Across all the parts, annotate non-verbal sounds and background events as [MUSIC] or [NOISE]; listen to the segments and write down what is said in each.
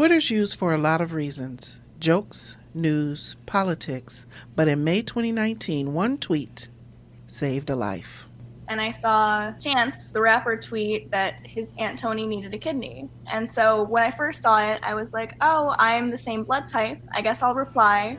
Twitter's used for a lot of reasons jokes, news, politics, but in May 2019, one tweet saved a life. And I saw Chance, the rapper, tweet that his Aunt Tony needed a kidney. And so when I first saw it, I was like, oh, I'm the same blood type. I guess I'll reply.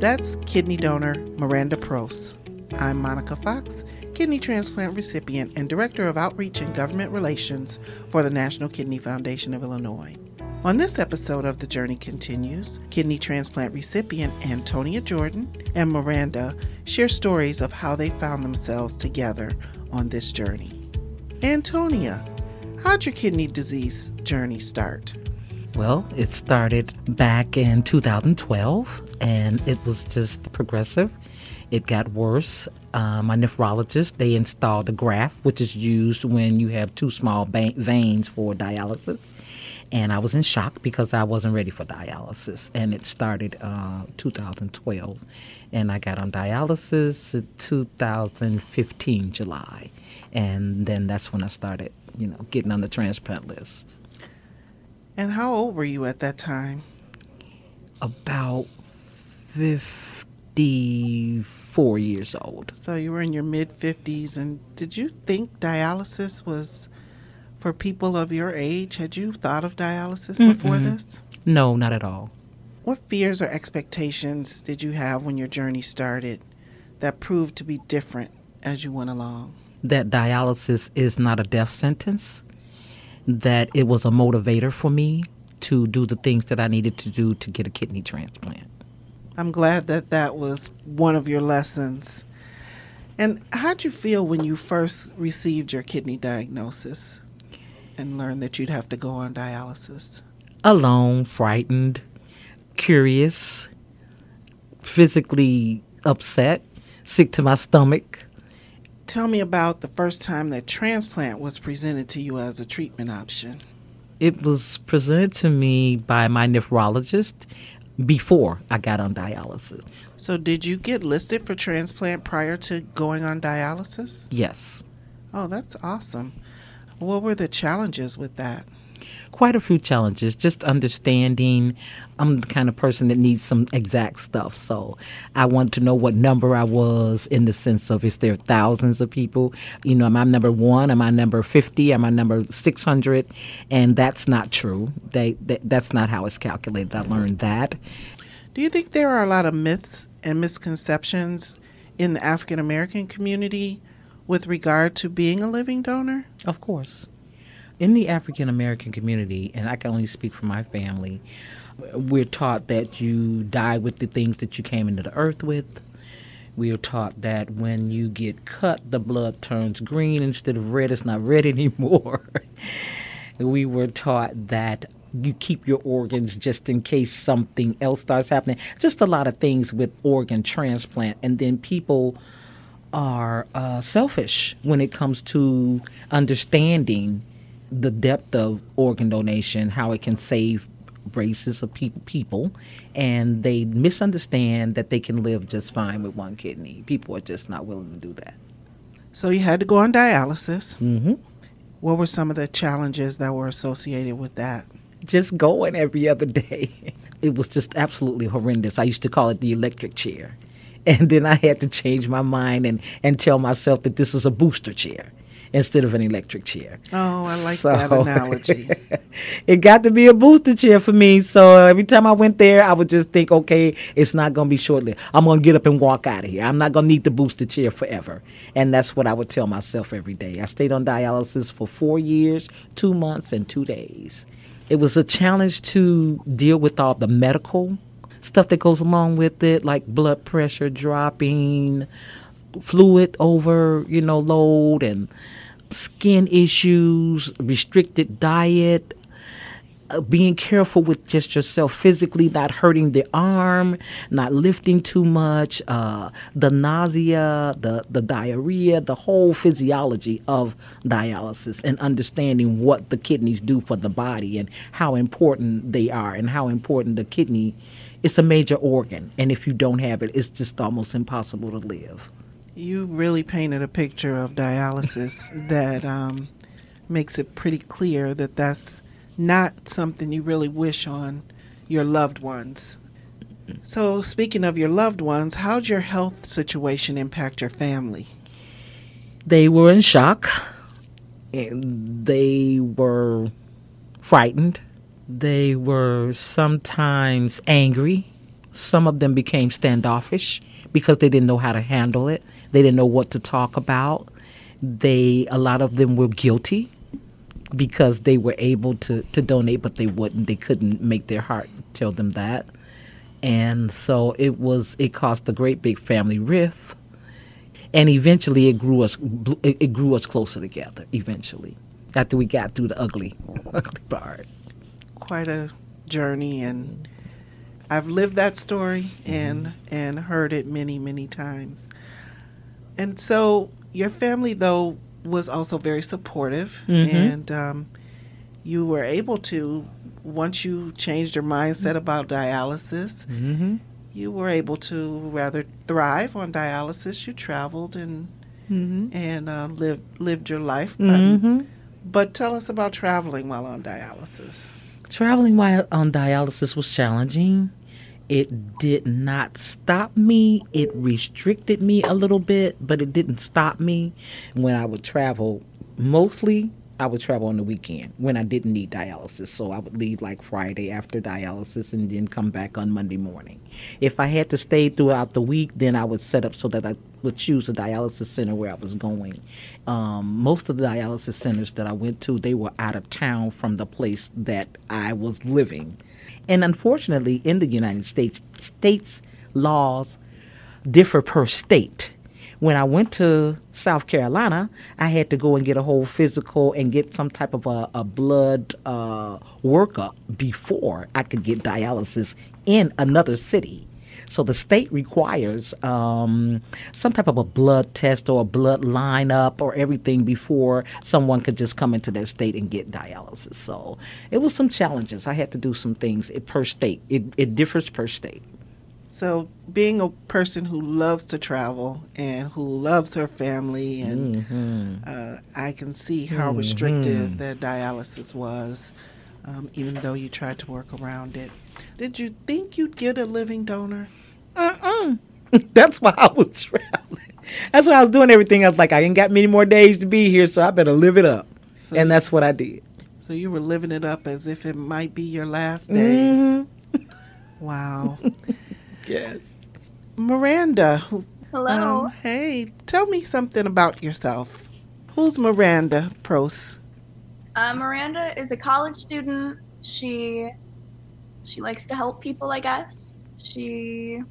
That's kidney donor Maranda Proce. I'm Monica Fox, kidney transplant recipient and Director of Outreach and Government Relations for the National Kidney Foundation of Illinois. On this episode of The Journey Continues, kidney transplant recipient Antonia Jordan and Maranda share stories of how they found themselves together on this journey. Antonia, how'd your kidney disease journey start? Well, it started back in 2012 and it was just progressive. It got worse. Uh, my nephrologist, they installed a graft, which is used when you have two small ba- veins for dialysis. And I was in shock because I wasn't ready for dialysis. And it started uh, 2012. And I got on dialysis in 2015, July. And then that's when I started, you know, getting on the transplant list. And how old were you at that time? About 54 years old. So you were in your mid 50s. And did you think dialysis was for people of your age? Had you thought of dialysis Mm-mm. before this? No, not at all. What fears or expectations did you have when your journey started that proved to be different as you went along? That dialysis is not a death sentence, that it was a motivator for me to do the things that I needed to do to get a kidney transplant. I'm glad that that was one of your lessons. And how'd you feel when you first received your kidney diagnosis and learned that you'd have to go on dialysis? Alone, frightened, curious, physically upset, sick to my stomach. Tell me about the first time that transplant was presented to you as a treatment option. It was presented to me by my nephrologist before I got on dialysis. So, did you get listed for transplant prior to going on dialysis? Yes. Oh, that's awesome. What were the challenges with that? Quite a few challenges, just understanding. I'm the kind of person that needs some exact stuff. So I wanted to know what number I was in the sense of is there thousands of people? You know, am I number one? Am I number 50? Am I number 600? And that's not true. They, they, that's not how it's calculated. I learned that. Do you think there are a lot of myths and misconceptions in the African American community with regard to being a living donor? Of course. In the African American community, and I can only speak for my family, we're taught that you die with the things that you came into the earth with. We are taught that when you get cut, the blood turns green instead of red. It's not red [LAUGHS] anymore. we were taught that you keep your organs just in case something else starts happening. Just a lot of things with organ transplant. And then people are uh, selfish when it comes to understanding the depth of organ donation, how it can save races of pe- people, and they misunderstand that they can live just fine with one kidney. People are just not willing to do that. So you had to go on dialysis. Mm-hmm. What were some of the challenges that were associated with that? Just going every other day. [LAUGHS] It was just absolutely horrendous. I used to call it the electric chair. [LAUGHS] And then I had to change my mind and, and tell myself that this is a booster chair instead of an electric chair. Oh, I like so, that analogy. [LAUGHS] it got to be a booster chair for me. So every time I went there, I would just think, okay, it's not going to be shortly. I'm going to get up and walk out of here. I'm not going to need the booster chair forever. And that's what I would tell myself every day. I stayed on dialysis for four years, two months, and two days. It was a challenge to deal with all the medical stuff that goes along with it, like blood pressure dropping, fluid over, you know, load and skin issues, restricted diet, uh, being careful with just yourself physically, not hurting the arm, not lifting too much, uh, the nausea, the, the diarrhea, the whole physiology of dialysis, and understanding what the kidneys do for the body and how important they are and how important the kidney it's a major organ. And if you don't have it it's just almost impossible to live you really painted a picture of dialysis that um, makes it pretty clear that that's not something you really wish on your loved ones. So, speaking of your loved ones, how'd your health situation impact your family? They were in shock. They were frightened. They were sometimes angry. Some of them became standoffish because they didn't know how to handle it. They didn't know what to talk about. They a lot of them were guilty because they were able to, to donate but they wouldn't. They couldn't make their heart tell them that. And so it was it caused a great big family rift and eventually it grew us it grew us closer together eventually after we got through the ugly ugly [LAUGHS] part quite a journey and I've lived that story and mm-hmm. and heard it many many times and so your family though was also very supportive mm-hmm. and um, you were able to once you changed your mindset about dialysis mm-hmm you were able to rather thrive on dialysis. You traveled and mm-hmm. and uh, lived lived your life. Mm-hmm. But tell us about traveling while on dialysis. Traveling while on dialysis was challenging. It did not stop me. It restricted me a little bit, but it didn't stop me when I would travel mostly I would travel on the weekend when I didn't need dialysis. So I would leave like Friday after dialysis and then come back on Monday morning. If I had to stay throughout the week, then I would set up so that I would choose a dialysis center where I was going. Um, most of the dialysis centers that I went to, they were out of town from the place that I was living. And unfortunately, in the United States, states' laws differ per state. When I went to South Carolina, I had to go and get a whole physical and get some type of a, a blood uh, workup before I could get dialysis in another city. So the state requires um, some type of a blood test or a blood lineup or everything before someone could just come into that state and get dialysis. So it was some challenges. I had to do some things per state. It, it differs per state. So, being a person who loves to travel and who loves her family, and mm-hmm. uh, I can see how mm-hmm. restrictive their dialysis was, um, even though you tried to work around it. Did you think you'd get a living donor? Uh-uh. [LAUGHS] That's why I was traveling. That's why I was doing everything. I was like, I ain't got many more days to be here, so I better live it up. So and that's what I did. So you were living it up as if it might be your last days. Mm-hmm. Wow. [LAUGHS] Yes. Maranda. Hello. Um, hey, tell me something about yourself. Who's Maranda Proce? Uh, Maranda is a college student. She she likes to help people, I guess. She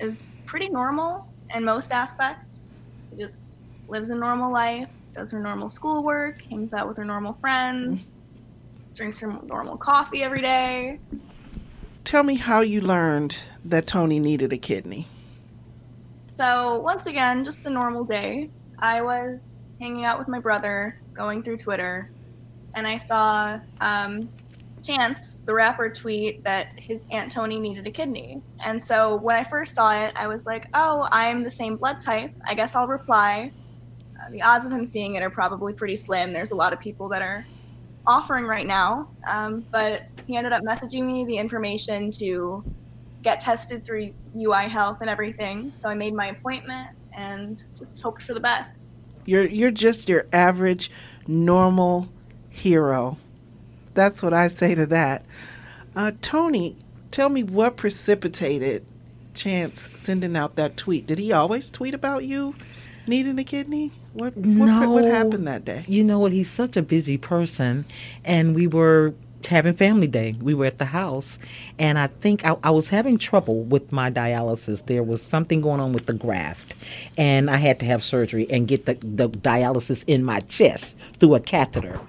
is pretty normal in most aspects. She just lives a normal life, does her normal schoolwork, hangs out with her normal friends, drinks her normal coffee every day. Tell me how you learned that Tony needed a kidney? So, once again, just a normal day. I was hanging out with my brother, going through Twitter, and I saw um, Chance, the rapper, tweet that his Aunt Tony needed a kidney. And so when I first saw it, I was like, oh, I'm the same blood type. I guess I'll reply. Uh, the odds of him seeing it are probably pretty slim. There's a lot of people that are offering right now. Um, but he ended up messaging me the information to get tested through UI Health and everything. So I made my appointment and just hoped for the best. You're you're just your average normal hero. That's what I say to that. Uh, Tony, tell me what precipitated Chance sending out that tweet. Did he always tweet about you needing a kidney? What what, no, what happened that day? You know what? He's such a busy person, and we were having family day. We were at the house, and I think I, I, was having trouble with my dialysis. There was something going on with the graft, and I had to have surgery and get the, the dialysis in my chest through a catheter.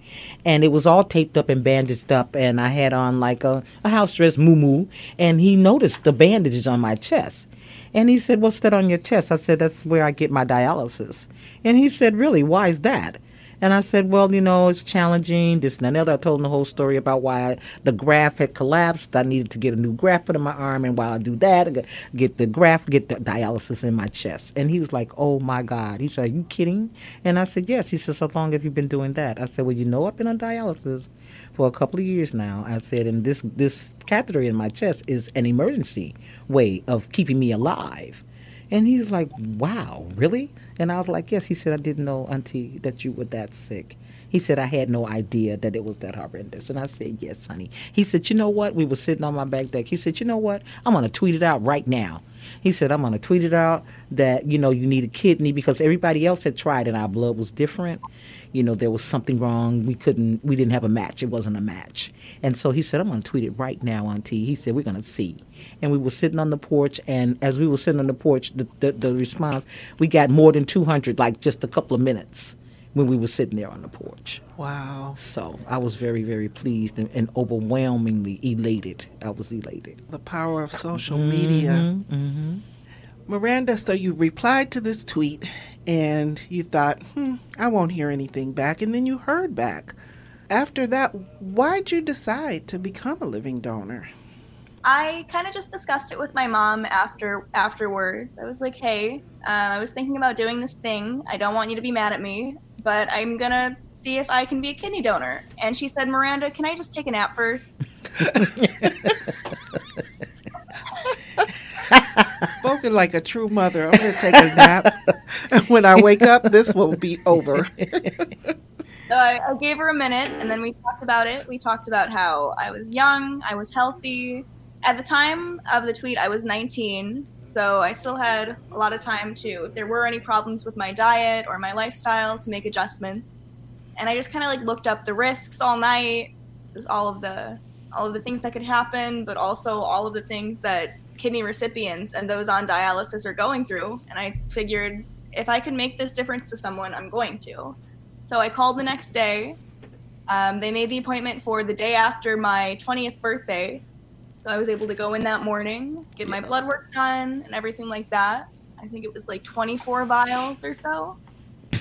And it was all taped up and bandaged up, and I had on like a, a house dress, moo and he noticed the bandages on my chest. And he said, What's that on your chest? I said, That's where I get my dialysis. And he said, Really? Why is that? And I said, well, you know, it's challenging, this and that. I told him the whole story about why I, the graft had collapsed. I needed to get a new graft put in my arm. And while I do that, I get the graft, get the dialysis in my chest. And he was like, oh my God. He said, are you kidding? And I said, yes. He said, how long have you been doing that? I said, well, you know, I've been on dialysis for a couple of years now. I said, and this this catheter in my chest is an emergency way of keeping me alive. And he's like, "Wow, really?" And I was like, "Yes." He said, "I didn't know, Auntie, that you were that sick." He said, I had no idea that it was that horrendous. And I said, Yes, honey. He said, You know what? We were sitting on my back deck. He said, You know what? I'm going to tweet it out right now. He said, I'm going to tweet it out that, you know, you need a kidney because everybody else had tried and our blood was different. You know, there was something wrong. We couldn't, we didn't have a match. It wasn't a match. And so he said, I'm going to tweet it right now, Auntie. He said, We're going to see. And we were sitting on the porch. And as we were sitting on the porch, the, the, the response, we got more than 200, like just a couple of minutes when we were sitting there on the porch. Wow. So I was very, very pleased and, and overwhelmingly elated. I was elated. The power of social media. Mm-hmm. Maranda, so you replied to this tweet and you thought, hmm, I won't hear anything back. And then you heard back. After that, why'd you decide to become a living donor? I kind of just discussed it with my mom after afterwards. I was like, "Hey, uh, I was thinking about doing this thing. I don't want you to be mad at me but I'm gonna see if I can be a kidney donor. And she said, Maranda, can I just take a nap first? [LAUGHS] Spoken like a true mother. I'm to take a nap. And when I wake up, this will be over. [LAUGHS] so I, I, gave her a minute and then we talked about it. We talked about how I was young, I was healthy. At the time of the tweet, I was 19 so I still had a lot of time to, if there were any problems with my diet or my lifestyle, to make adjustments. And I just kind of like looked up the risks all night, just all of the all of the things that could happen, but also all of the things that kidney recipients and those on dialysis are going through. And I figured if I can make this difference to someone, I'm going to. So I called the next day. Um, they made the appointment for the day after my 20th birthday, so I was able to go in that morning, get my blood work done, and everything like that. I think it was like 24 vials or so.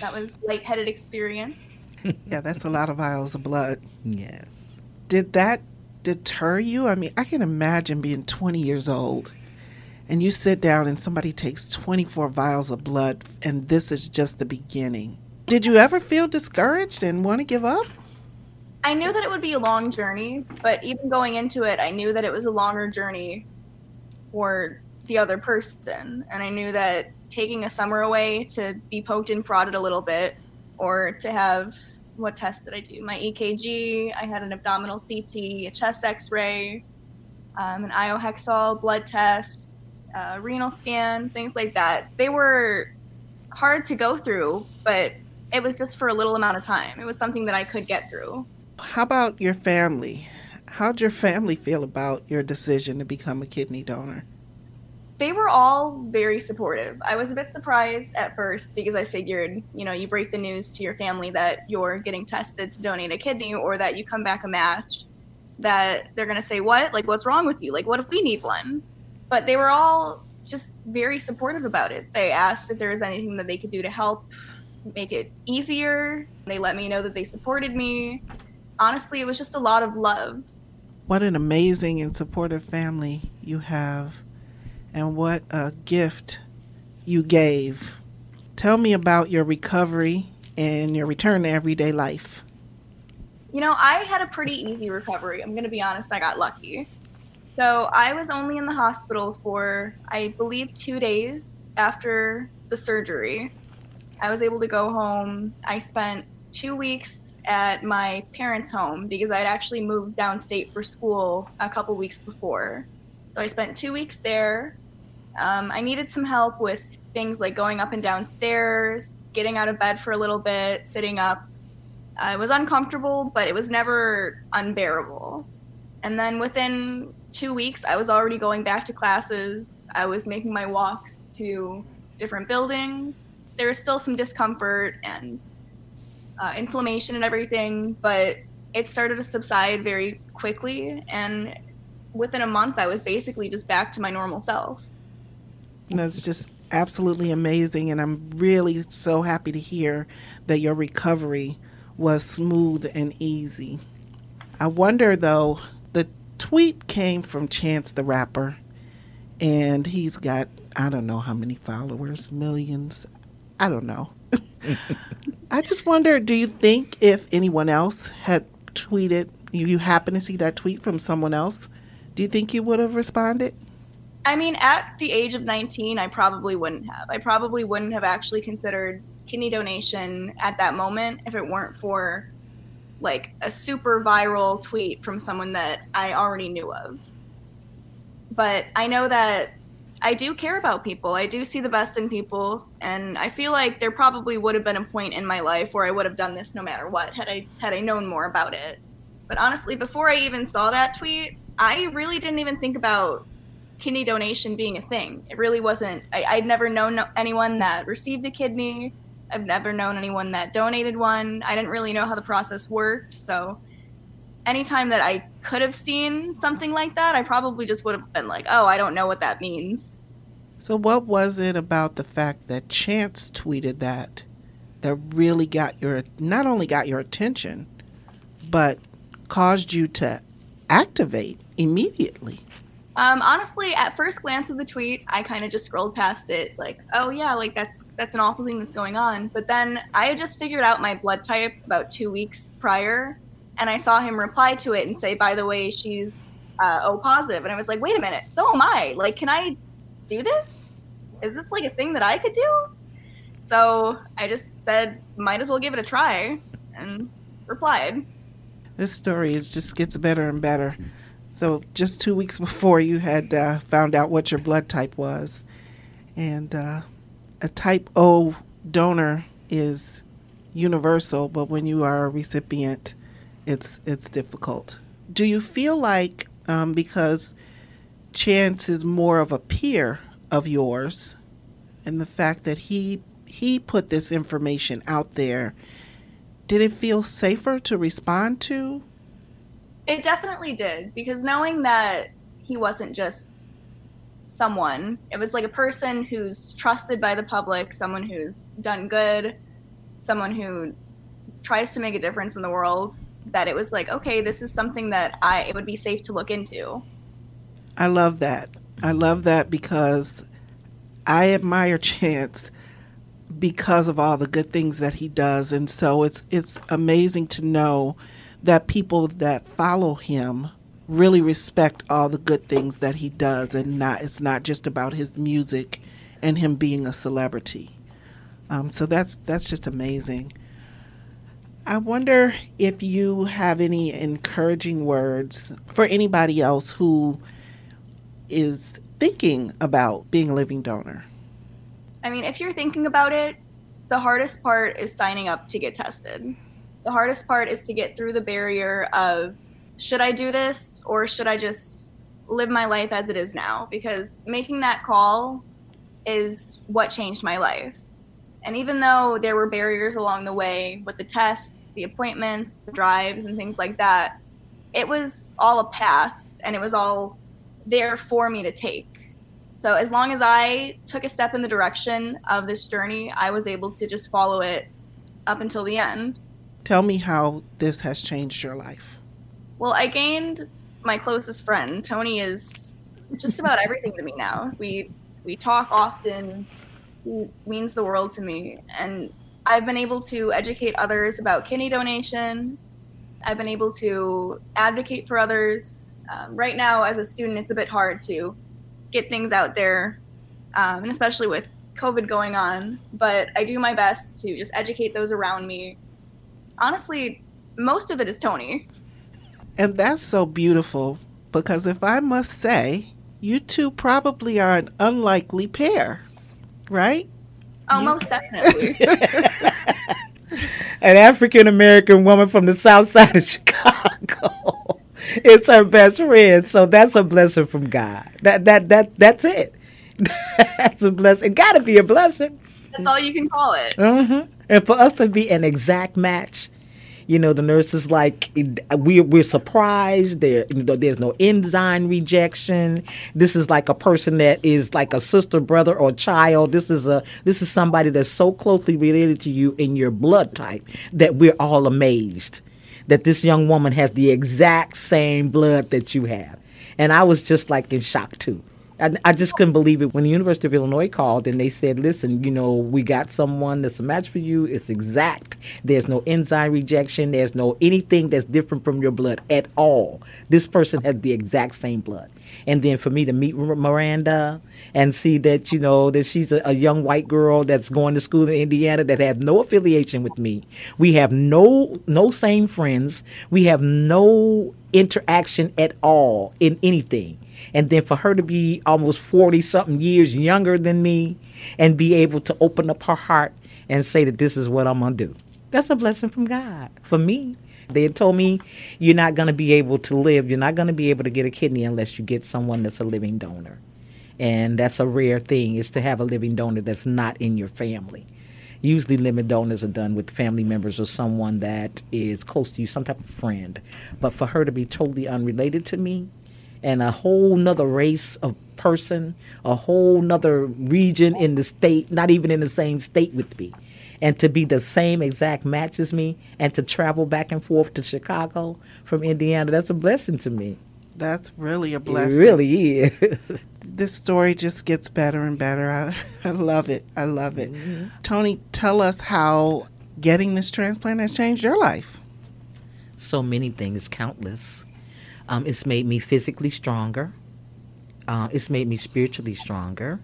That was lightheaded experience. [LAUGHS] yeah, that's a lot of vials of blood. Yes. Did that deter you? I mean, I can imagine being 20 years old and you sit down and somebody takes 24 vials of blood and this is just the beginning. Did you ever feel discouraged and want to give up? I knew that it would be a long journey, but even going into it, I knew that it was a longer journey for the other person. And I knew that taking a summer away to be poked and prodded a little bit, or to have what test did I do? My EKG, I had an abdominal CT, a chest x ray, um, an iohexol blood test, a renal scan, things like that. They were hard to go through, but it was just for a little amount of time. It was something that I could get through. How about your family? How'd your family feel about your decision to become a kidney donor? They were all very supportive. I was a bit surprised at first because I figured, you know, you break the news to your family that you're getting tested to donate a kidney or that you come back a match, that they're going to say, What? Like, what's wrong with you? Like, what if we need one? But they were all just very supportive about it. They asked if there was anything that they could do to help make it easier. They let me know that they supported me honestly, it was just a lot of love. What an amazing and supportive family you have, and what a gift you gave. Tell me about your recovery and your return to everyday life. You know, I had a pretty easy recovery. I'm going to be honest, I got lucky. So I was only in the hospital for, I believe, two days after the surgery. I was able to go home. I spent two weeks at my parents' home because I'd actually moved downstate for school a couple weeks before. So I spent two weeks there. Um, I needed some help with things like going up and down stairs, getting out of bed for a little bit, sitting up. It was uncomfortable, but it was never unbearable. And then within two weeks, I was already going back to classes. I was making my walks to different buildings. There was still some discomfort and uh, inflammation and everything, but it started to subside very quickly. And within a month, I was basically just back to my normal self. That's just absolutely amazing. And I'm really so happy to hear that your recovery was smooth and easy. I wonder though, the tweet came from Chance the Rapper, and he's got, I don't know how many followers, millions. I don't know. I just wonder do you think if anyone else had tweeted you happen to see that tweet from someone else, do you think you would have responded? I mean, at the age of 19, I probably wouldn't have. I probably wouldn't have actually considered kidney donation at that moment if it weren't for like a super viral tweet from someone that I already knew of. But I know that I do care about people. I do see the best in people, and I feel like there probably would have been a point in my life where I would have done this no matter what had I had I known more about it. But honestly, before I even saw that tweet, I really didn't even think about kidney donation being a thing. It really wasn't. I, I'd never known anyone that received a kidney. I've never known anyone that donated one. I didn't really know how the process worked. So, anytime that I could have seen something like that, I probably just would have been like, oh, I don't know what that means. So, what was it about the fact that Chance tweeted that that really got your, not only got your attention, but caused you to activate immediately? Um, honestly, at first glance of the tweet, I kind of just scrolled past it, like, oh yeah, like that's that's an awful thing that's going on. But then I had just figured out my blood type about two weeks prior, and I saw him reply to it and say, by the way, she's uh, O positive, and I was like, wait a minute, so am I. Like, can I do this? Is this like a thing that I could do? So I just said, might as well give it a try, and replied. This story is just gets better and better. So just two weeks before you had uh, found out what your blood type was, and uh, a type O donor is universal, but when you are a recipient, it's it's difficult. Do you feel like um, because Chance is more of a peer of yours, and the fact that he he put this information out there, did it feel safer to respond to it definitely did because knowing that he wasn't just someone, it was like a person who's trusted by the public, someone who's done good, someone who tries to make a difference in the world. That it was like, okay, this is something that I it would be safe to look into. I love that. I love that because I admire [LAUGHS] Chance because of all the good things that he does and so it's it's amazing to know that people that follow him really respect all the good things that he does and not it's not just about his music and him being a celebrity um, so that's that's just amazing i wonder if you have any encouraging words for anybody else who is thinking about being a living donor i mean if you're thinking about it the hardest part is signing up to get tested the hardest part is to get through the barrier of should I do this or should I just live my life as it is now? Because making that call is what changed my life. And even though there were barriers along the way with the tests, the appointments, the drives, and things like that, it was all a path and it was all there for me to take. So as long as I took a step in the direction of this journey, I was able to just follow it up until the end. Tell me how this has changed your life. Well, I gained my closest friend. Tony is just about everything to me now. We we talk often. Means the world to me, and I've been able to educate others about kidney donation. I've been able to advocate for others. Um, right now, as a student, it's a bit hard to get things out there, um, and especially with COVID going on. But I do my best to just educate those around me honestly, most of it is Tony. And that's so beautiful because if I must say, you two probably are an unlikely pair, right? Oh, you- most definitely. [LAUGHS] an African American woman from the south side of Chicago. [LAUGHS] it's her best friend, so that's a blessing from God. That that that that's it. [LAUGHS] that's a blessing. It got to be a blessing. That's all you can call it. Uh-huh. And for us to be an exact match, you know, the nurse is like, we, we're surprised. There, you know, there's no enzyme rejection. This is like a person that is like a sister, brother, or child. This is a this is somebody that's so closely related to you in your blood type that we're all amazed that this young woman has the exact same blood that you have. And I was just like in shock too I, I just couldn't believe it when the University of Illinois called and they said, listen, you know, we got someone that's a match for you. It's exact. There's no enzyme rejection. There's no anything that's different from your blood at all. This person has the exact same blood. And then for me to meet Maranda and see that, you know, that she's a, a young white girl that's going to school in Indiana that has no affiliation with me. We have no no same friends. We have no interaction at all in anything and then for her to be almost 40 something years younger than me and be able to open up her heart and say that this is what I'm going to do. That's a blessing from God for me. They had told me you're not going to be able to live, you're not going to be able to get a kidney unless you get someone that's a living donor. And that's a rare thing is to have a living donor that's not in your family. Usually, living donors are done with family members or someone that is close to you, some type of friend. But for her to be totally unrelated to me, and a whole nother race of person, a whole nother region in the state, not even in the same state with me. And to be the same exact match as me and to travel back and forth to Chicago from Indiana, that's a blessing to me. That's really a blessing. It really is. [LAUGHS] this story just gets better and better. I, [LAUGHS] I love it. I love it. Mm-hmm. Tony, tell us how getting this transplant has changed your life. So many things, countless. Um, it's made me physically stronger. Uh, it's made me spiritually stronger.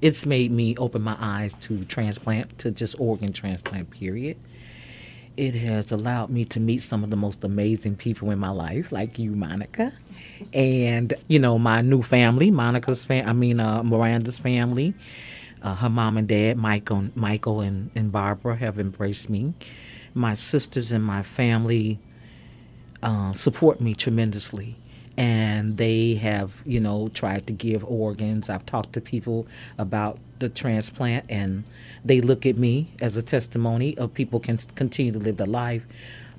It's made me open my eyes to transplant, to just organ transplant, period. It has allowed me to meet some of the most amazing people in my life, like you, Monica, and you know my new family, Monica's fam. I mean uh, Maranda's family. Uh, her mom and dad, Michael, Michael and, and Barbara, have embraced me. My sisters and my family uh, support me tremendously. And they have, you know, tried to give organs. I've talked to people about the transplant, and they look at me as a testimony of people can continue to live their life.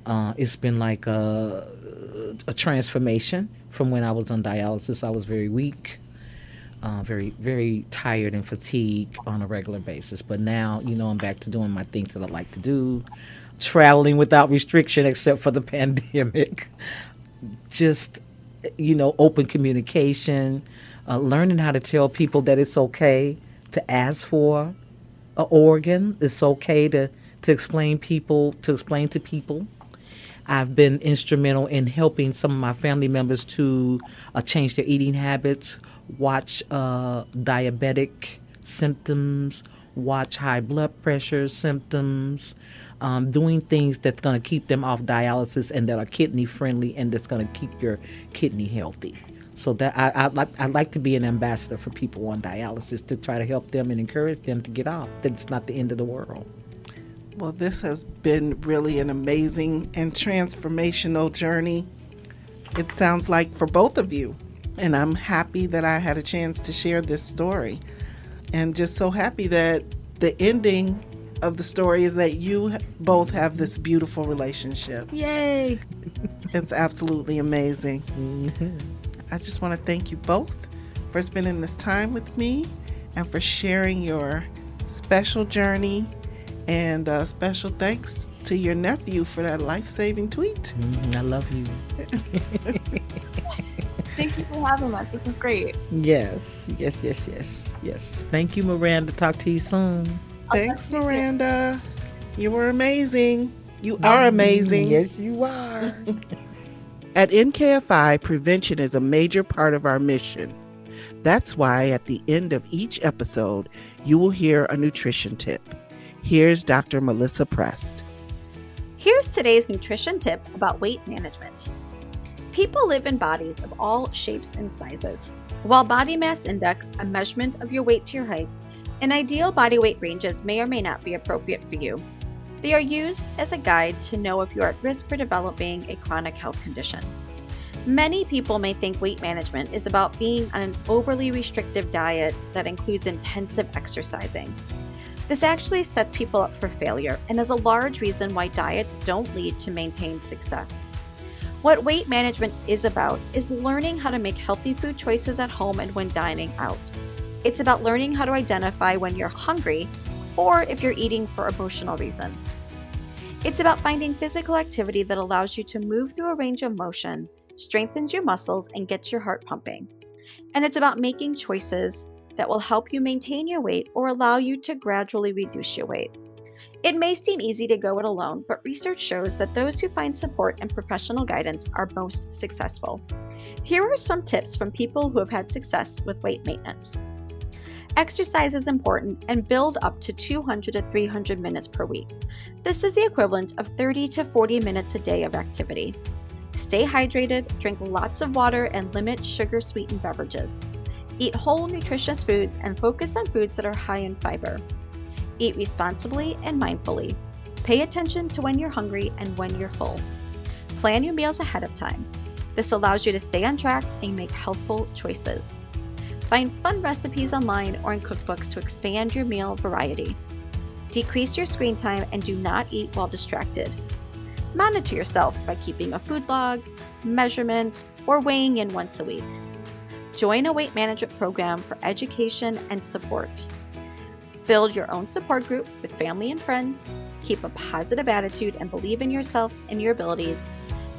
Uh, it's been like a, a, transformation from when I was on dialysis. I was very weak, uh, very very tired and fatigued on a regular basis. But now, you know, I'm back to doing my things that I like to do traveling without restriction except for the [LAUGHS] pandemic. Just, you know, open communication, uh, learning how to tell people that it's okay to ask for an organ. It's okay to, to explain people to explain to people. I've been instrumental in helping some of my family members to uh, change their eating habits, watch uh, diabetic symptoms, watch high blood pressure symptoms, um, doing things that's going to keep them off dialysis and that are kidney friendly and that's going to keep your kidney healthy. So that I, I like I like to be an ambassador for people on dialysis to try to help them and encourage them to get off. That it's not the end of the world. Well, this has been really an amazing and transformational journey. It sounds like for both of you. And I'm happy that I had a chance to share this story. And just so happy that the ending of the story is that you both have this beautiful relationship. Yay! it's absolutely amazing. Mm-hmm. I just want to thank you both for spending this time with me and for sharing your special journey. And uh, special thanks to your nephew for that life saving tweet. Mm, I love you. [LAUGHS] Thank you for having us. This was great. Yes, yes, yes, yes, yes. Thank you, Maranda. Talk to you soon. Thanks, Maranda. You were amazing. You are amazing. Yes, you are. [LAUGHS] at NKFI, prevention is a major part of our mission. That's why at the end of each episode, you will hear a nutrition tip. Here's Dr. Melissa Prest. Here's today's nutrition tip about weight management. People live in bodies of all shapes and sizes. While body mass index, a measurement of your weight to your height, and ideal body weight ranges may or may not be appropriate for you. They are used as a guide to know if you are at risk for developing a chronic health condition. Many people may think weight management is about being on an overly restrictive diet that includes intensive exercising. This actually sets people up for failure and is a large reason why diets don't lead to maintained success. What weight management is about is learning how to make healthy food choices at home and when dining out. It's about learning how to identify when you're hungry or if you're eating for emotional reasons. It's about finding physical activity that allows you to move through a range of motion, strengthens your muscles, and gets your heart pumping. and it's about making choices that will help you maintain your weight or allow you to gradually reduce your weight. It may seem easy to go it alone, but research shows that those who find support and professional guidance are most successful. Here are some tips from people who have had success with weight maintenance. Exercise is important and build up to 200 to 300 minutes per week. This is the equivalent of 30 to 40 minutes a day of activity. Stay hydrated, drink lots of water, and limit sugar sweetened beverages. Eat whole, nutritious foods and focus on foods that are high in fiber. Eat responsibly and mindfully. Pay attention to when you're hungry and when you're full. Plan your meals ahead of time. This allows you to stay on track and make healthful choices. Find fun recipes online or in cookbooks to expand your meal variety. Decrease your screen time and do not eat while distracted. Monitor yourself by keeping a food log, measurements, or weighing in once a week. Join a weight management program for education and support. Build your own support group with family and friends. Keep a positive attitude and believe in yourself and your abilities.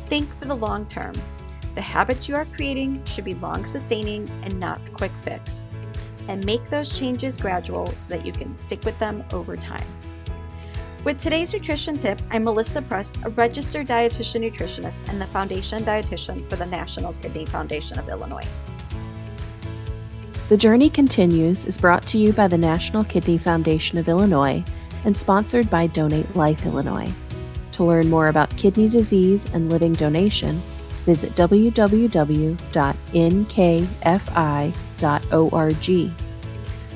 Think for the long term. The habits you are creating should be long sustaining and not a quick fix. And make those changes gradual so that you can stick with them over time. With today's nutrition tip, I'm Melissa Prest, a registered dietitian nutritionist and the foundation dietitian for the National Kidney Foundation of Illinois. The Journey Continues is brought to you by the National Kidney Foundation of Illinois and sponsored by Donate Life Illinois. To learn more about kidney disease and living donation, visit www.nkfi.org.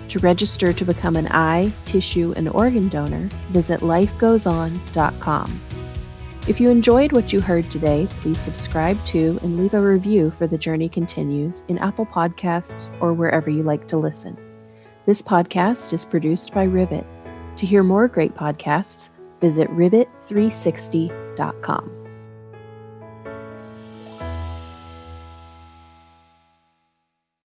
To register to become an eye, tissue, and organ donor, visit lifegoeson.com. If you enjoyed what you heard today, please subscribe to and leave a review for The Journey Continues in Apple Podcasts or wherever you like to listen. This podcast is produced by Rivet. To hear more great podcasts, visit rivet360.com.